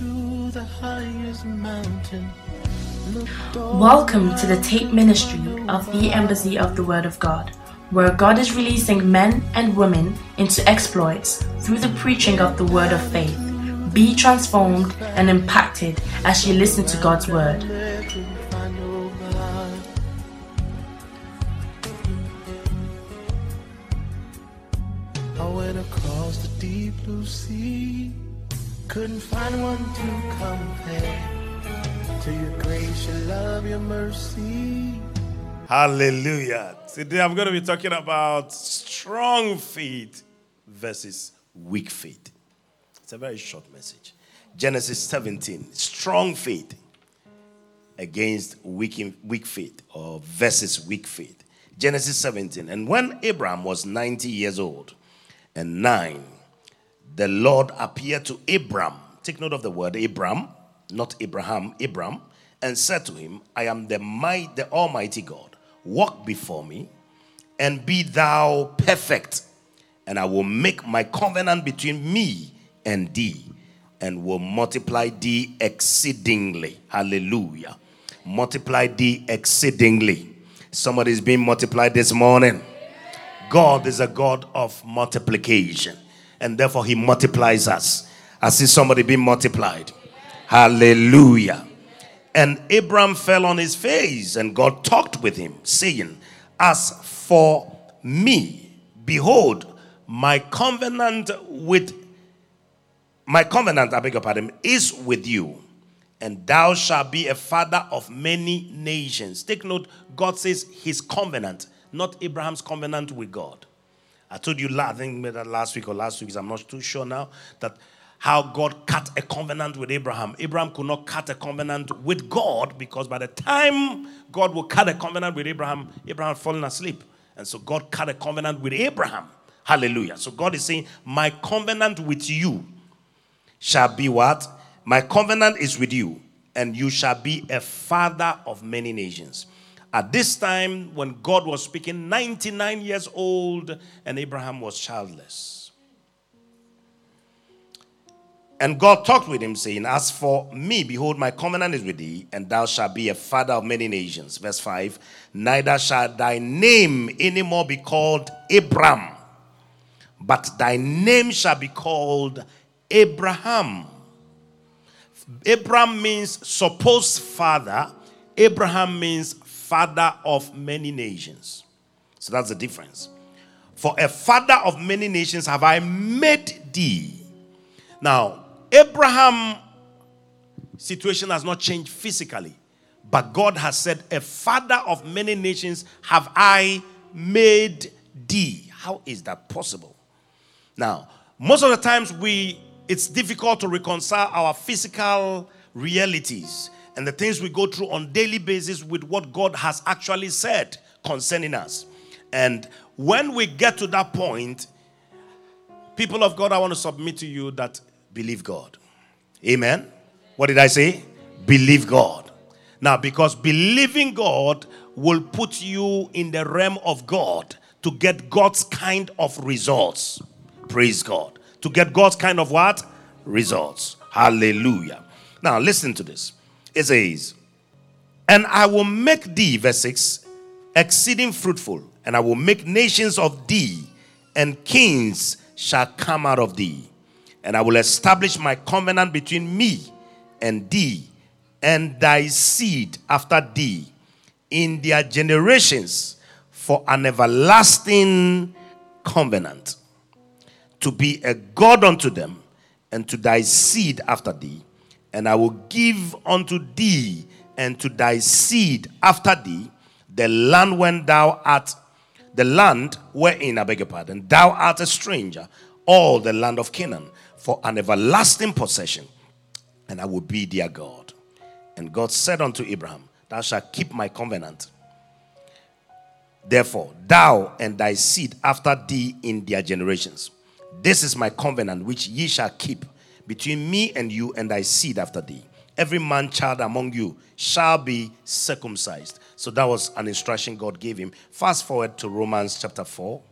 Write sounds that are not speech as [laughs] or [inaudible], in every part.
to the highest mountain. Welcome to the Tape Ministry of the Embassy of the Word of God, where God is releasing men and women into exploits through the preaching of the Word of faith. Be transformed and impacted as you listen to God's Word. Find one to compare to your grace, your love, your mercy. Hallelujah. Today I'm going to be talking about strong faith versus weak faith. It's a very short message. Genesis 17, strong faith against weak, weak faith or versus weak faith. Genesis 17. And when Abraham was 90 years old and nine, the Lord appeared to Abram. Take note of the word Abram, not Abraham, Abram, and said to him, I am the might, the Almighty God. Walk before me and be thou perfect, and I will make my covenant between me and thee, and will multiply thee exceedingly. Hallelujah. Multiply thee exceedingly. Somebody's being multiplied this morning. God is a God of multiplication, and therefore He multiplies us. I see somebody being multiplied. Hallelujah. And Abram fell on his face, and God talked with him, saying, As for me, behold, my covenant with my covenant, I beg your pardon, is with you, and thou shalt be a father of many nations. Take note, God says his covenant, not Abraham's covenant with God. I told you, I think last week or last week, I'm not too sure now, that how God cut a covenant with Abraham. Abraham could not cut a covenant with God because by the time God will cut a covenant with Abraham, Abraham had fallen asleep. And so God cut a covenant with Abraham. Hallelujah. So God is saying, My covenant with you shall be what? My covenant is with you, and you shall be a father of many nations. At this time, when God was speaking, 99 years old, and Abraham was childless. And God talked with him, saying, As for me, behold, my covenant is with thee, and thou shalt be a father of many nations. Verse 5 Neither shall thy name any more be called Abram, but thy name shall be called Abraham. Abram means supposed father, Abraham means father of many nations. So that's the difference. For a father of many nations have I made thee. Now, Abraham situation has not changed physically, but God has said, "A father of many nations have I made thee." How is that possible? Now, most of the times we it's difficult to reconcile our physical realities and the things we go through on daily basis with what God has actually said concerning us. And when we get to that point, people of God, I want to submit to you that believe God. Amen. What did I say? Believe God. Now, because believing God will put you in the realm of God to get God's kind of results. Praise God. To get God's kind of what? Results. Hallelujah. Now, listen to this. It says, And I will make thee, verse 6, exceeding fruitful, and I will make nations of thee, and kings shall come out of thee. And I will establish my covenant between me and thee, and thy seed after thee, in their generations, for an everlasting covenant to be a God unto them and to thy seed after thee. And I will give unto thee and to thy seed after thee the land when thou art, the land wherein, I beg your pardon, thou art a stranger, all the land of Canaan, for an everlasting possession. And I will be their God. And God said unto Abraham, Thou shalt keep my covenant. Therefore, thou and thy seed after thee in their generations. This is my covenant which ye shall keep between me and you and thy seed after thee. Every man child among you shall be circumcised. So that was an instruction God gave him. Fast forward to Romans chapter 4.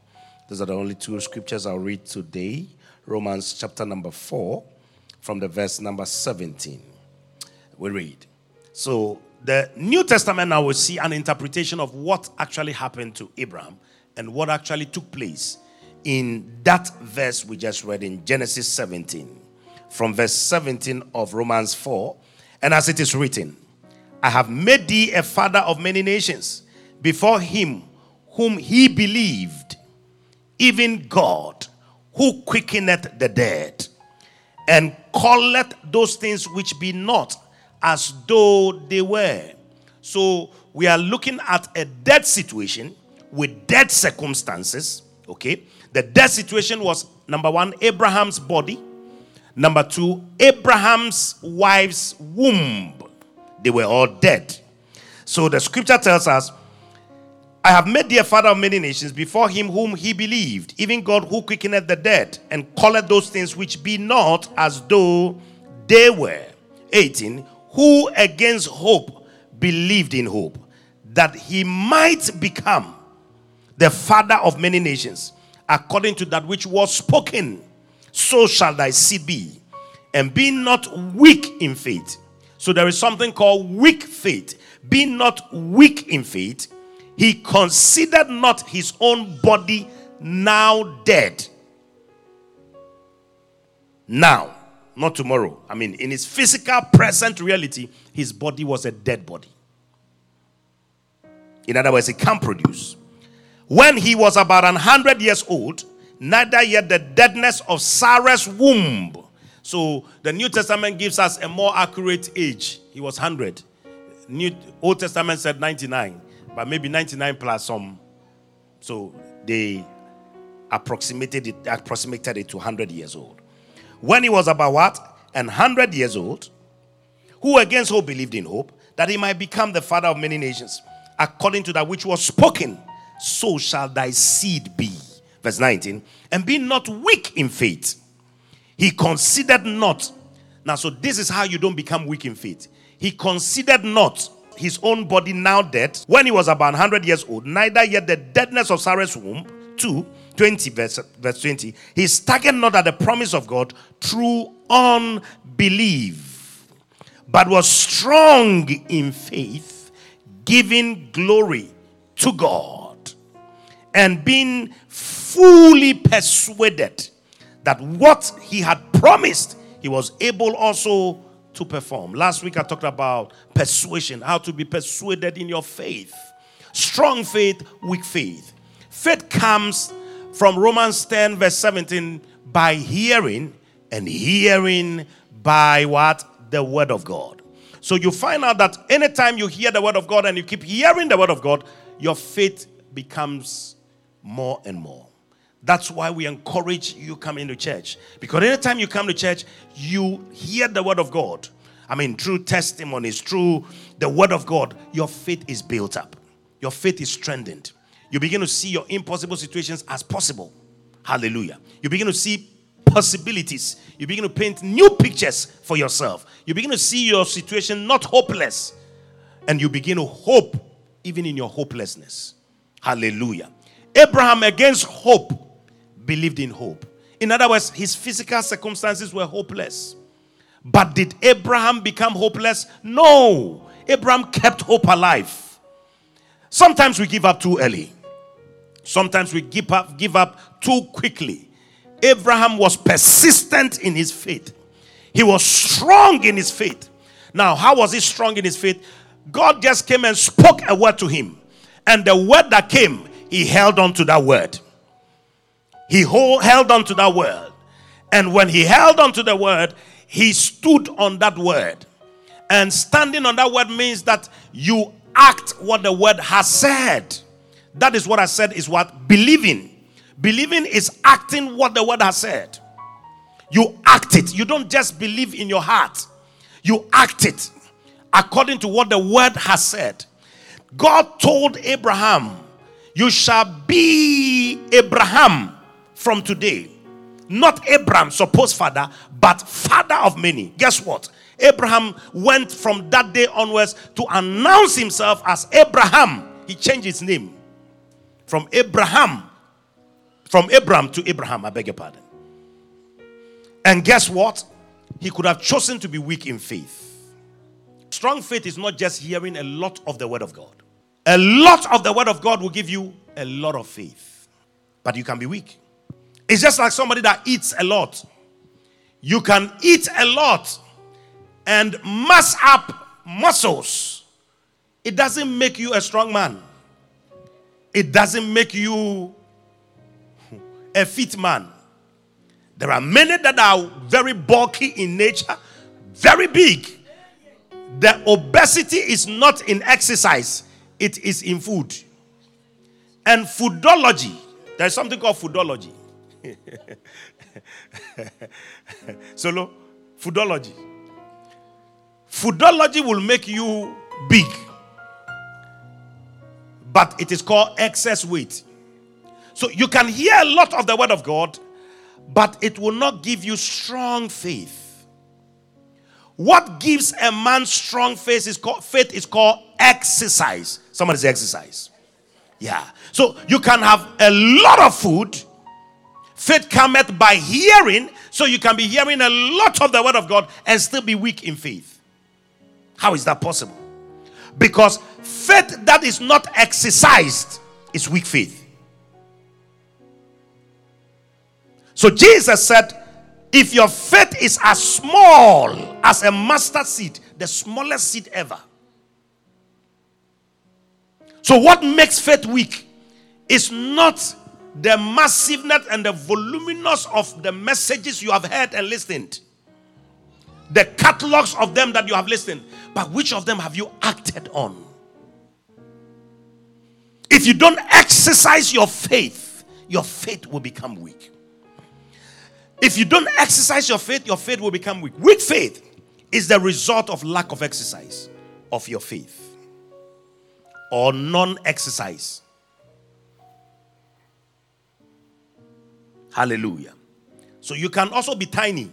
Those are the only two scriptures I'll read today. Romans chapter number 4, from the verse number 17. We read. So, the New Testament now will see an interpretation of what actually happened to Abraham and what actually took place in that verse we just read in Genesis 17, from verse 17 of Romans 4. And as it is written, I have made thee a father of many nations before him whom he believed, even God, who quickeneth the dead, and calleth those things which be not as though they were. So we are looking at a dead situation with dead circumstances. Okay. The dead situation was number one, Abraham's body. Number two, Abraham's wife's womb. They were all dead. So the scripture tells us, I have made thee a father of many nations before him whom he believed, even God who quickeneth the dead, and calleth those things which be not as though they were. 18. Who against hope believed in hope, that he might become the father of many nations, according to that which was spoken, so shall thy seed be. And be not weak in faith. So there is something called weak faith. Be not weak in faith. He considered not his own body now dead. Now, not tomorrow. I mean, in his physical present reality, his body was a dead body. In other words, he can't produce. When he was about an hundred years old, neither yet the deadness of Sarah's womb. So the New Testament gives us a more accurate age. He was 100. New Old Testament said 99, but maybe 99 plus some. So they approximated it, approximated it to 100 years old. When he was about what? An 100 years old, who against hope believed in hope, that he might become the father of many nations, according to that which was spoken so shall thy seed be. Verse 19. And be not weak in faith. He considered not. Now, so this is how you don't become weak in faith. He considered not his own body now dead when he was about 100 years old, neither yet the deadness of Sarah's womb. 2 20, verse, verse 20. He staggered not at the promise of God through unbelief, but was strong in faith, giving glory to God and being fully persuaded that what he had promised, he was able also to perform. Last week I talked about persuasion, how to be persuaded in your faith. Strong faith, weak faith. Faith comes from Romans 10, verse 17, by hearing, and hearing by what? The word of God. So you find out that anytime you hear the word of God and you keep hearing the word of God, your faith becomes more and more. That's why we encourage you coming to church. Because anytime you come to church, you hear the word of God. I mean, through testimonies, through the word of God, your faith is built up. Your faith is strengthened. You begin to see your impossible situations as possible. Hallelujah. You begin to see possibilities. You begin to paint new pictures for yourself. You begin to see your situation not hopeless. And you begin to hope even in your hopelessness. Hallelujah. Abraham, against hope, believed in hope. In other words, his physical circumstances were hopeless. But did Abraham become hopeless? No. Abraham kept hope alive. Sometimes we give up too early. Sometimes we give up, give up too quickly. Abraham was persistent in his faith. He was strong in his faith. Now, how was he strong in his faith? God just came and spoke a word to him. And the word that came he held on to that word. He held on to that word. And when he held on to the word, he stood on that word. And standing on that word means that you act what the word has said. That is what I said is what believing. Believing is acting what the word has said. You act it. You don't just believe in your heart, you act it according to what the word has said. God told Abraham you shall be Abraham from today. Not Abraham, supposed father, but father of many. Guess what? Abraham went from that day onwards to announce himself as Abraham. He changed his name from Abraham, from Abraham to Abraham. I beg your pardon. And guess what? he could have chosen to be weak in faith. Strong faith is not just hearing a lot of the word of God. A lot of the word of God will give you a lot of faith, but you can be weak. It's just like somebody that eats a lot. You can eat a lot and mass up muscles. It doesn't make you a strong man, it doesn't make you a fit man. There are many that are very bulky in nature, very big. The obesity is not in exercise, it is in food. And foodology, there's something called foodology. [laughs] Solo, foodology. Foodology will make you big, but it is called excess weight. So you can hear a lot of the word of God, but it will not give you strong faith. What gives a man strong faith is called faith is called exercise. Somebody say exercise. Yeah. So you can have a lot of food. Faith cometh by hearing. So you can be hearing a lot of the word of God and still be weak in faith. How is that possible? Because faith that is not exercised is weak faith. So Jesus said, if your faith is as small as a mustard seed, the smallest seed ever. So, what makes faith weak is not the massiveness and the voluminous of the messages you have heard and listened, the catalogs of them that you have listened, but which of them have you acted on? If you don't exercise your faith, your faith will become weak. If you don't exercise your faith, your faith will become weak. Weak faith is the result of lack of exercise of your faith or non exercise. Hallelujah. So you can also be tiny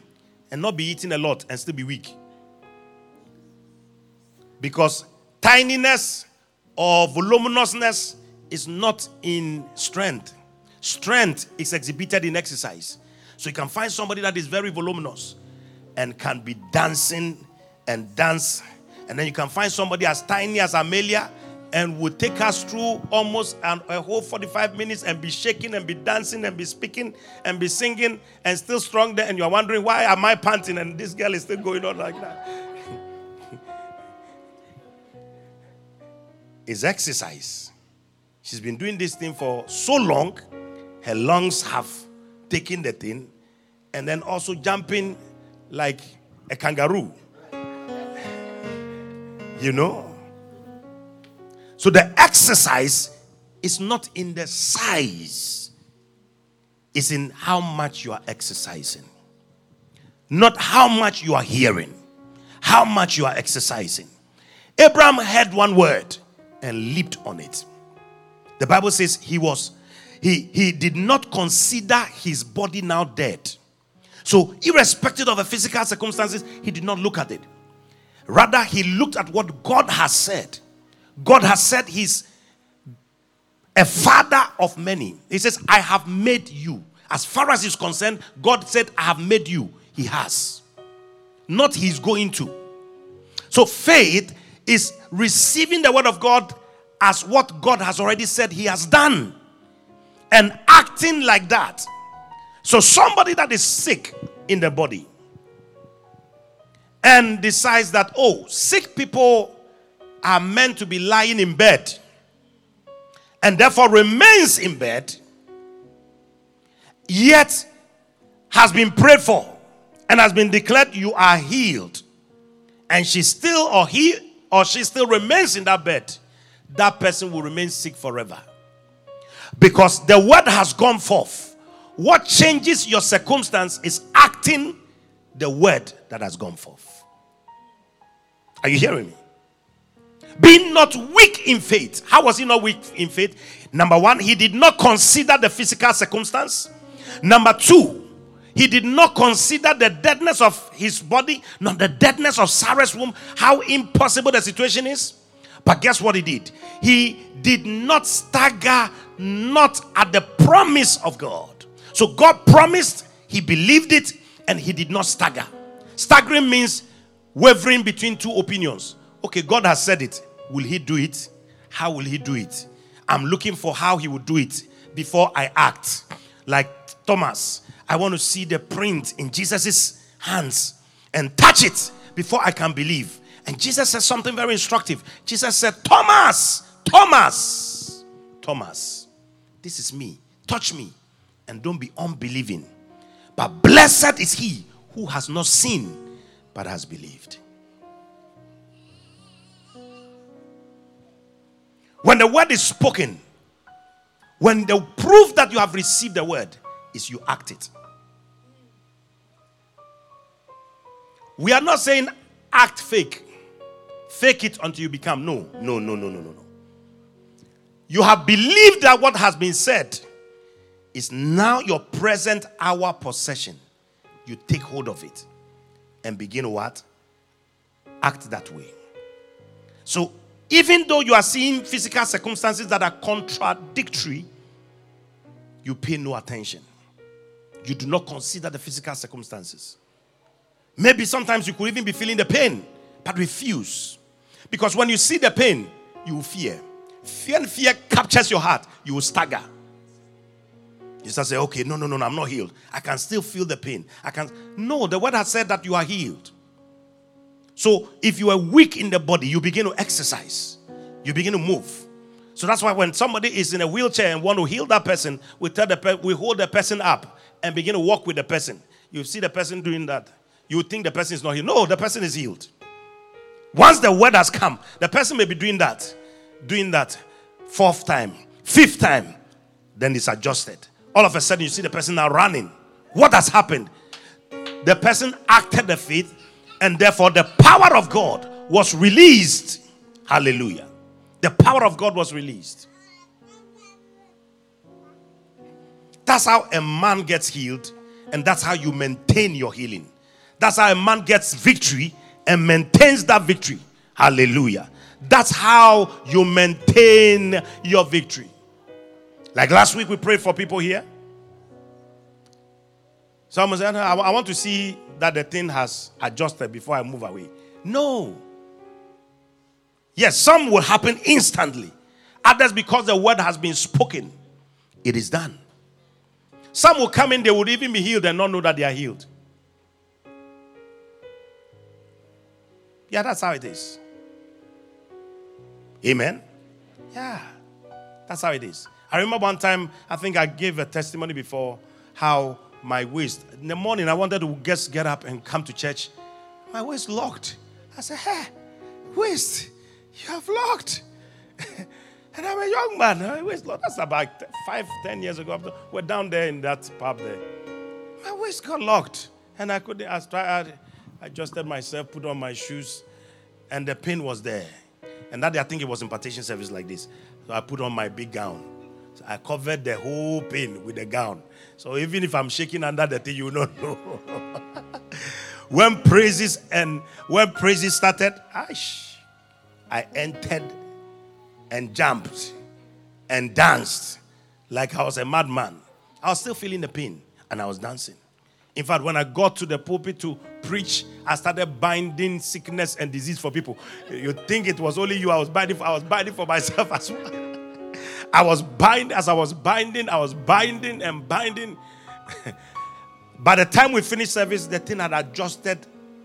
and not be eating a lot and still be weak. Because tininess or voluminousness is not in strength. Strength is exhibited in exercise. So you can find somebody that is very voluminous and can be dancing and dance. And then you can find somebody as tiny as Amelia and will take us through almost an, a whole 45 minutes and be shaking and be dancing and be speaking and be singing and still strong there. And you're wondering, why am I panting? And this girl is still going on like that. [laughs] it's exercise. She's been doing this thing for so long, her lungs have taken the thing and then also jumping like a kangaroo. You know? So the exercise is not in the size, it's in how much you are exercising. Not how much you are hearing, how much you are exercising. Abraham heard one word and leaped on it. The Bible says he was he, he did not consider his body now dead. So, irrespective of the physical circumstances, he did not look at it. Rather, he looked at what God has said. God has said he's a father of many. He says, I have made you. As far as he's concerned, God said, I have made you. He has. Not he's going to. So, faith is receiving the word of God as what God has already said he has done and acting like that. So, somebody that is sick in the body and decides that, oh, sick people are meant to be lying in bed and therefore remains in bed, yet has been prayed for and has been declared you are healed, and she still or he or she still remains in that bed, that person will remain sick forever. Because the word has gone forth. What changes your circumstance is acting the word that has gone forth. Are you hearing me? Being not weak in faith. How was he not weak in faith? Number one, he did not consider the physical circumstance. Number two, he did not consider the deadness of his body, not the deadness of Sarah's womb, how impossible the situation is. But guess what he did? He did not stagger not at the promise of God. So God promised, he believed it, and he did not stagger. Staggering means wavering between two opinions. Okay, God has said it. Will He do it? How will He do it? I'm looking for how He will do it before I act. Like Thomas, I want to see the print in Jesus' hands and touch it before I can believe. And Jesus said something very instructive. Jesus said, Thomas, Thomas, Thomas, this is me. Touch me and don't be unbelieving. But blessed is he who has not seen but has believed. When the word is spoken, when the proof that you have received the word is you act it. We are not saying act fake. Fake it until you become. No, no, no, no, no, no, no. You have believed that what has been said is now your present hour possession. You take hold of it and begin what? Act that way. So, even though you are seeing physical circumstances that are contradictory, you pay no attention. You do not consider the physical circumstances. Maybe sometimes you could even be feeling the pain, but refuse. Because when you see the pain, you fear. Fear and fear captures your heart, you will stagger. You start say, okay, no, no, no, no, I'm not healed. I can still feel the pain. I can no, the word has said that you are healed. So if you are weak in the body, you begin to exercise, you begin to move. So that's why when somebody is in a wheelchair and want to heal that person, we tell the pe- we hold the person up and begin to walk with the person. You see the person doing that. You think the person is not healed. No, the person is healed. Once the word has come, the person may be doing that, doing that fourth time, fifth time, then it's adjusted all of a sudden you see the person now running. What has happened? The person acted the faith, and therefore the power of God was released. Hallelujah. The power of God was released. That's how a man gets healed, and that's how you maintain your healing. That's how a man gets victory and maintains that victory. Hallelujah. That's how you maintain your victory. Like last week, we prayed for people here. Someone said, I want to see that the thing has adjusted before I move away. No. Yes, some will happen instantly. Others, because the word has been spoken, it is done. Some will come in, they would even be healed and not know that they are healed. Yeah, that's how it is. Amen. Yeah, that's how it is. I remember one time, I think I gave a testimony before how my waist, in the morning, I wanted to just get up and come to church. My waist locked. I said, Hey, waist, you have locked. [laughs] and I'm a young man. My waist locked. That's about five, ten years ago. We're down there in that pub there. My waist got locked. And I couldn't, I tried, I adjusted myself, put on my shoes, and the pain was there. And that day, I think it was impartation service like this. So I put on my big gown. So I covered the whole pain with the gown. So even if I'm shaking under the thing, you don't know. [laughs] when praises and when praises started, Ash, I entered and jumped and danced like I was a madman. I was still feeling the pain and I was dancing. In fact, when I got to the pulpit to preach, I started binding sickness and disease for people. You think it was only you I was binding for, I was binding for myself as well. [laughs] I was binding, as I was binding, I was binding and binding. [laughs] By the time we finished service, the thing had adjusted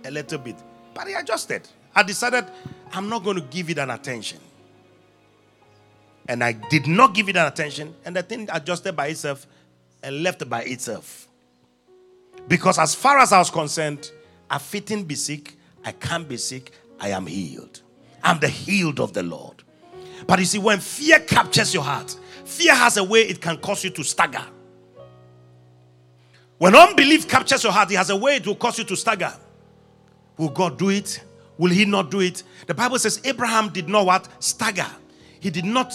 a little bit. But it adjusted. I decided I'm not going to give it an attention. And I did not give it an attention, and the thing adjusted by itself and left by itself. Because as far as I was concerned, I fitting be sick, I can't be sick, I am healed. I'm the healed of the Lord. But you see, when fear captures your heart, fear has a way it can cause you to stagger. When unbelief captures your heart, it has a way it will cause you to stagger. Will God do it? Will He not do it? The Bible says Abraham did not what? Stagger. He did not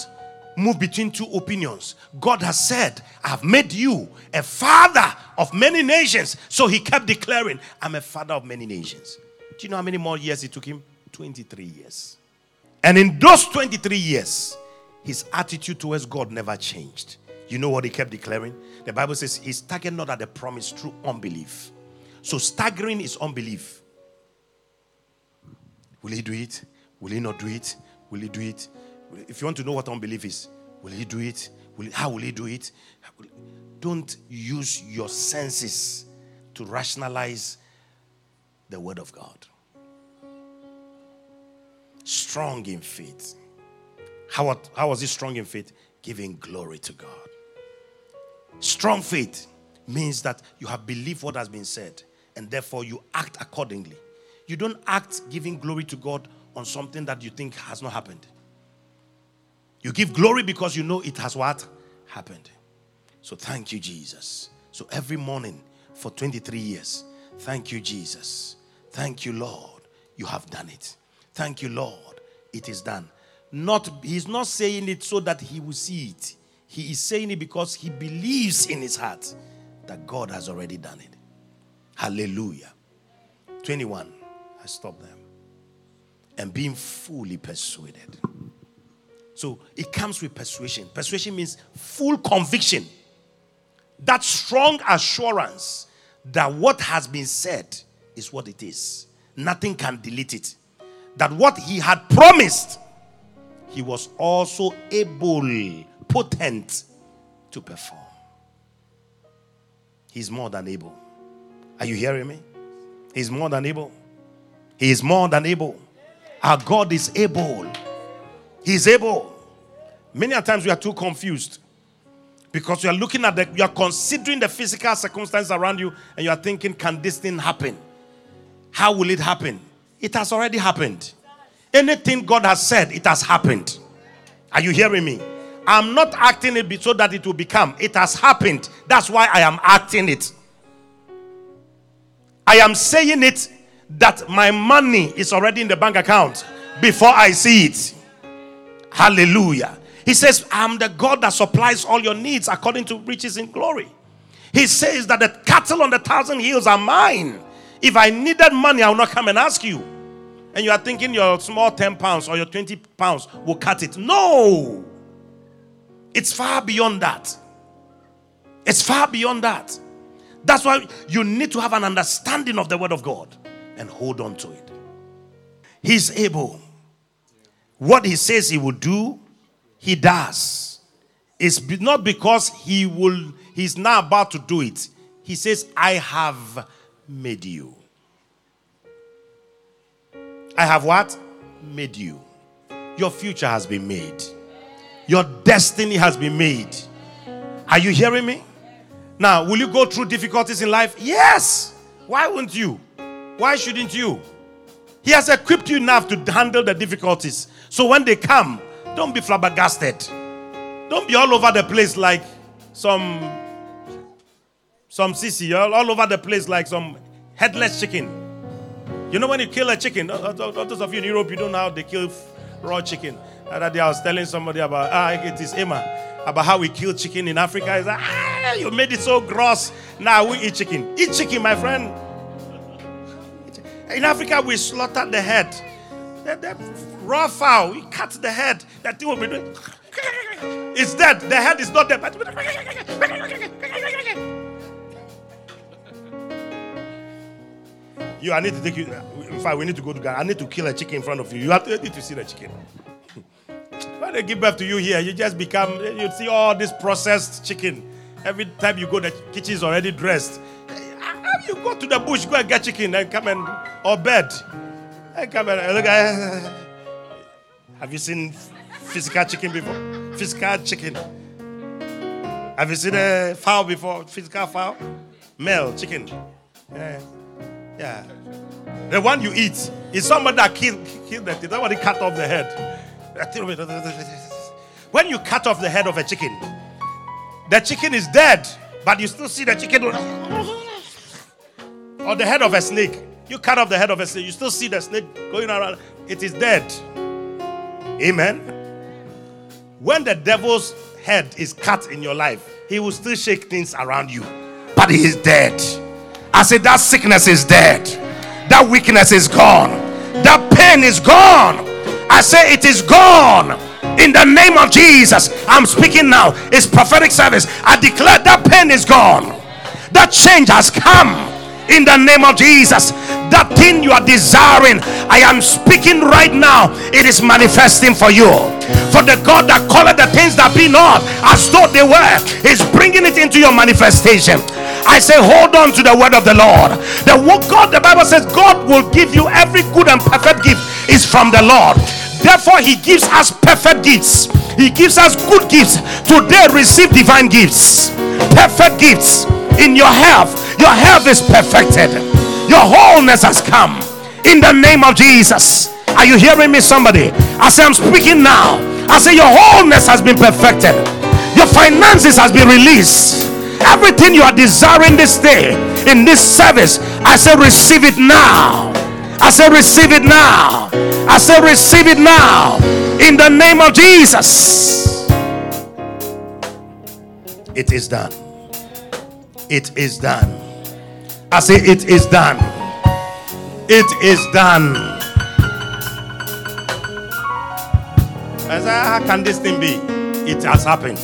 move between two opinions. God has said, I have made you a father of many nations. So he kept declaring, I'm a father of many nations. Do you know how many more years it took him? 23 years. And in those 23 years, his attitude towards God never changed. You know what he kept declaring? The Bible says he staggered not at the promise through unbelief. So staggering is unbelief. Will he do it? Will he not do it? Will he do it? If you want to know what unbelief is, will he do it? Will he, how will he do it? Don't use your senses to rationalize the word of God. Strong in faith. How, how was he strong in faith? Giving glory to God. Strong faith means that you have believed what has been said and therefore you act accordingly. You don't act giving glory to God on something that you think has not happened. You give glory because you know it has what? Happened. So thank you, Jesus. So every morning for 23 years, thank you, Jesus. Thank you, Lord. You have done it. Thank you, Lord. It is done. Not he's not saying it so that he will see it. He is saying it because he believes in his heart that God has already done it. Hallelujah. 21. I stop them. And being fully persuaded. So it comes with persuasion. Persuasion means full conviction. That strong assurance that what has been said is what it is. Nothing can delete it. That what he had promised, he was also able, potent to perform. He's more than able. Are you hearing me? He's more than able. He is more than able. Our God is able. He's able. Many times we are too confused because you are looking at the, you are considering the physical circumstances around you and you are thinking, can this thing happen? How will it happen? It has already happened. Anything God has said, it has happened. Are you hearing me? I'm not acting it so that it will become. It has happened. That's why I am acting it. I am saying it that my money is already in the bank account before I see it. Hallelujah. He says, I'm the God that supplies all your needs according to riches in glory. He says that the cattle on the thousand hills are mine. If I needed money, I will not come and ask you. And you are thinking your small 10 pounds or your 20 pounds will cut it. No. It's far beyond that. It's far beyond that. That's why you need to have an understanding of the word of God and hold on to it. He's able. What he says he will do, he does. It's not because he will he's now about to do it. He says, I have made you. I have what? Made you. Your future has been made. Your destiny has been made. Are you hearing me? Now, will you go through difficulties in life? Yes. Why wouldn't you? Why shouldn't you? He has equipped you enough to handle the difficulties. So when they come, don't be flabbergasted. Don't be all over the place like some some sissy, all, all over the place like some headless chicken. You know when you kill a chicken, those of you in Europe, you don't know how they kill raw chicken. The other day I was telling somebody about, ah, it is Emma, about how we kill chicken in Africa. Like, ah, you made it so gross. Now we eat chicken. Eat chicken, my friend. In Africa, we slaughter the head. The, the raw fowl, we cut the head. That thing will be doing. [laughs] It's dead. The head is not dead. [laughs] you, I need to take you. In fact, we need to go to Ghana. I need to kill a chicken in front of you. You have to, you need to see the chicken. [laughs] when they give birth to you here, you just become. You see all this processed chicken. Every time you go, the kitchen is already dressed. You go to the bush, go and get chicken and come and or bed. And come and look. [laughs] Have you seen physical chicken before? Physical chicken. Have you seen a fowl before? Physical fowl? Male chicken. Yeah. Yeah. The one you eat is somebody that killed, that. Somebody cut off the head. When you cut off the head of a chicken, the chicken is dead, but you still see the chicken. Or the head of a snake. You cut off the head of a snake, you still see the snake going around. It is dead. Amen. When the devil's head is cut in your life, he will still shake things around you, but he is dead. I said, That sickness is dead, that weakness is gone, that pain is gone. I say, It is gone. In the name of Jesus, I'm speaking now. It's prophetic service. I declare that pain is gone, that change has come in the name of Jesus. That thing you are desiring, I am speaking right now. It is manifesting for you. For the God that calleth the things that be not as though they were is bringing it into your manifestation. I say, hold on to the word of the Lord. The word God, the Bible says, God will give you every good and perfect gift is from the Lord. Therefore, He gives us perfect gifts. He gives us good gifts. Today, receive divine gifts, perfect gifts in your health. Your health is perfected. Your wholeness has come in the name of Jesus. Are you hearing me, somebody? I say, I'm speaking now. I say, Your wholeness has been perfected, your finances has been released. Everything you are desiring this day in this service, I say, Receive it now. I say, Receive it now. I say, Receive it now in the name of Jesus. It is done. It is done. I say, It is done. It is done. I say, How can this thing be? It has happened.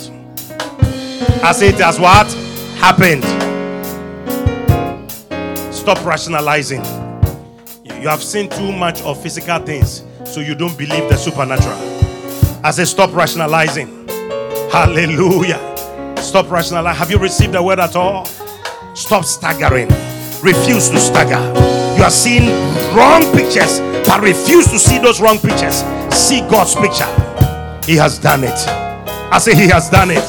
I say, It has what? Happened. Stop rationalizing. You have seen too much of physical things, so you don't believe the supernatural. I say, Stop rationalizing. Hallelujah. Stop rationalizing. Have you received the word at all? Stop staggering. Refuse to stagger. You are seeing wrong pictures, but refuse to see those wrong pictures. See God's picture. He has done it. I say, He has done it.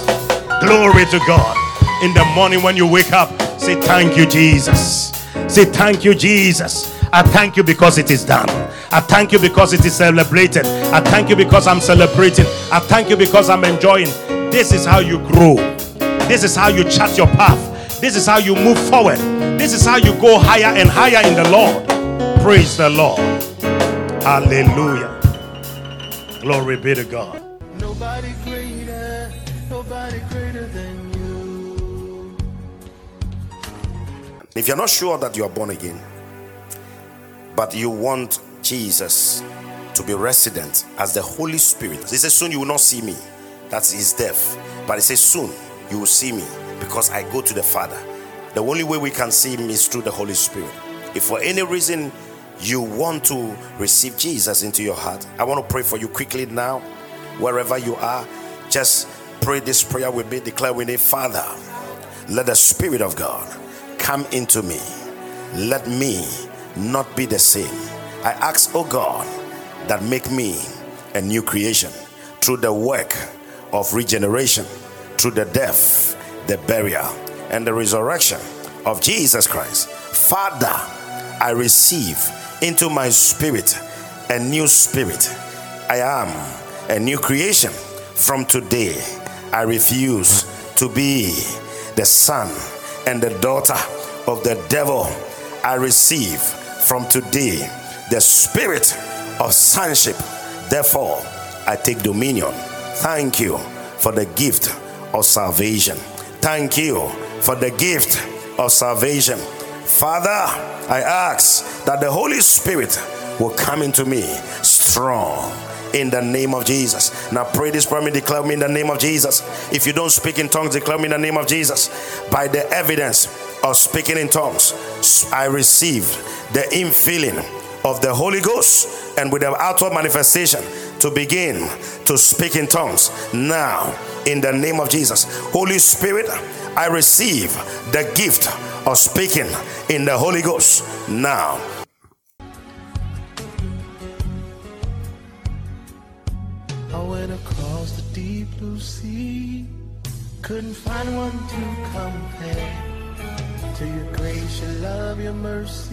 Glory to God. In the morning when you wake up, say, Thank you, Jesus. Say, Thank you, Jesus. I thank you because it is done. I thank you because it is celebrated. I thank you because I'm celebrating. I thank you because I'm enjoying. This is how you grow. This is how you chart your path. This is how you move forward. This is how you go higher and higher in the Lord. Praise the Lord. Hallelujah. Glory be to God. If you're not sure that you are born again, but you want Jesus to be resident as the Holy Spirit, he says, Soon you will not see me. That's his death. But he says, Soon you will see me because I go to the Father. The only way we can see him is through the Holy Spirit. If for any reason you want to receive Jesus into your heart, I want to pray for you quickly now, wherever you are. Just pray this prayer with me. Declare with me, Father, let the Spirit of God come into me. Let me not be the same. I ask, oh God, that make me a new creation through the work of regeneration, through the death, the burial, and the resurrection of Jesus Christ. Father, I receive into my spirit a new spirit. I am a new creation. From today, I refuse to be the son and the daughter of the devil. I receive from today the spirit of sonship. Therefore, I take dominion. Thank you for the gift of salvation. Thank you for the gift of salvation. Father, I ask that the Holy Spirit will come into me strong in the name of Jesus. Now pray this prayer, and declare me in the name of Jesus. If you don't speak in tongues, declare me in the name of Jesus. By the evidence of speaking in tongues, I received the infilling of the Holy Ghost and with the outward manifestation to begin to speak in tongues now in the name of Jesus. Holy Spirit, I receive the gift of speaking in the Holy Ghost now. Couldn't find one to compare to your grace, your love, your mercy.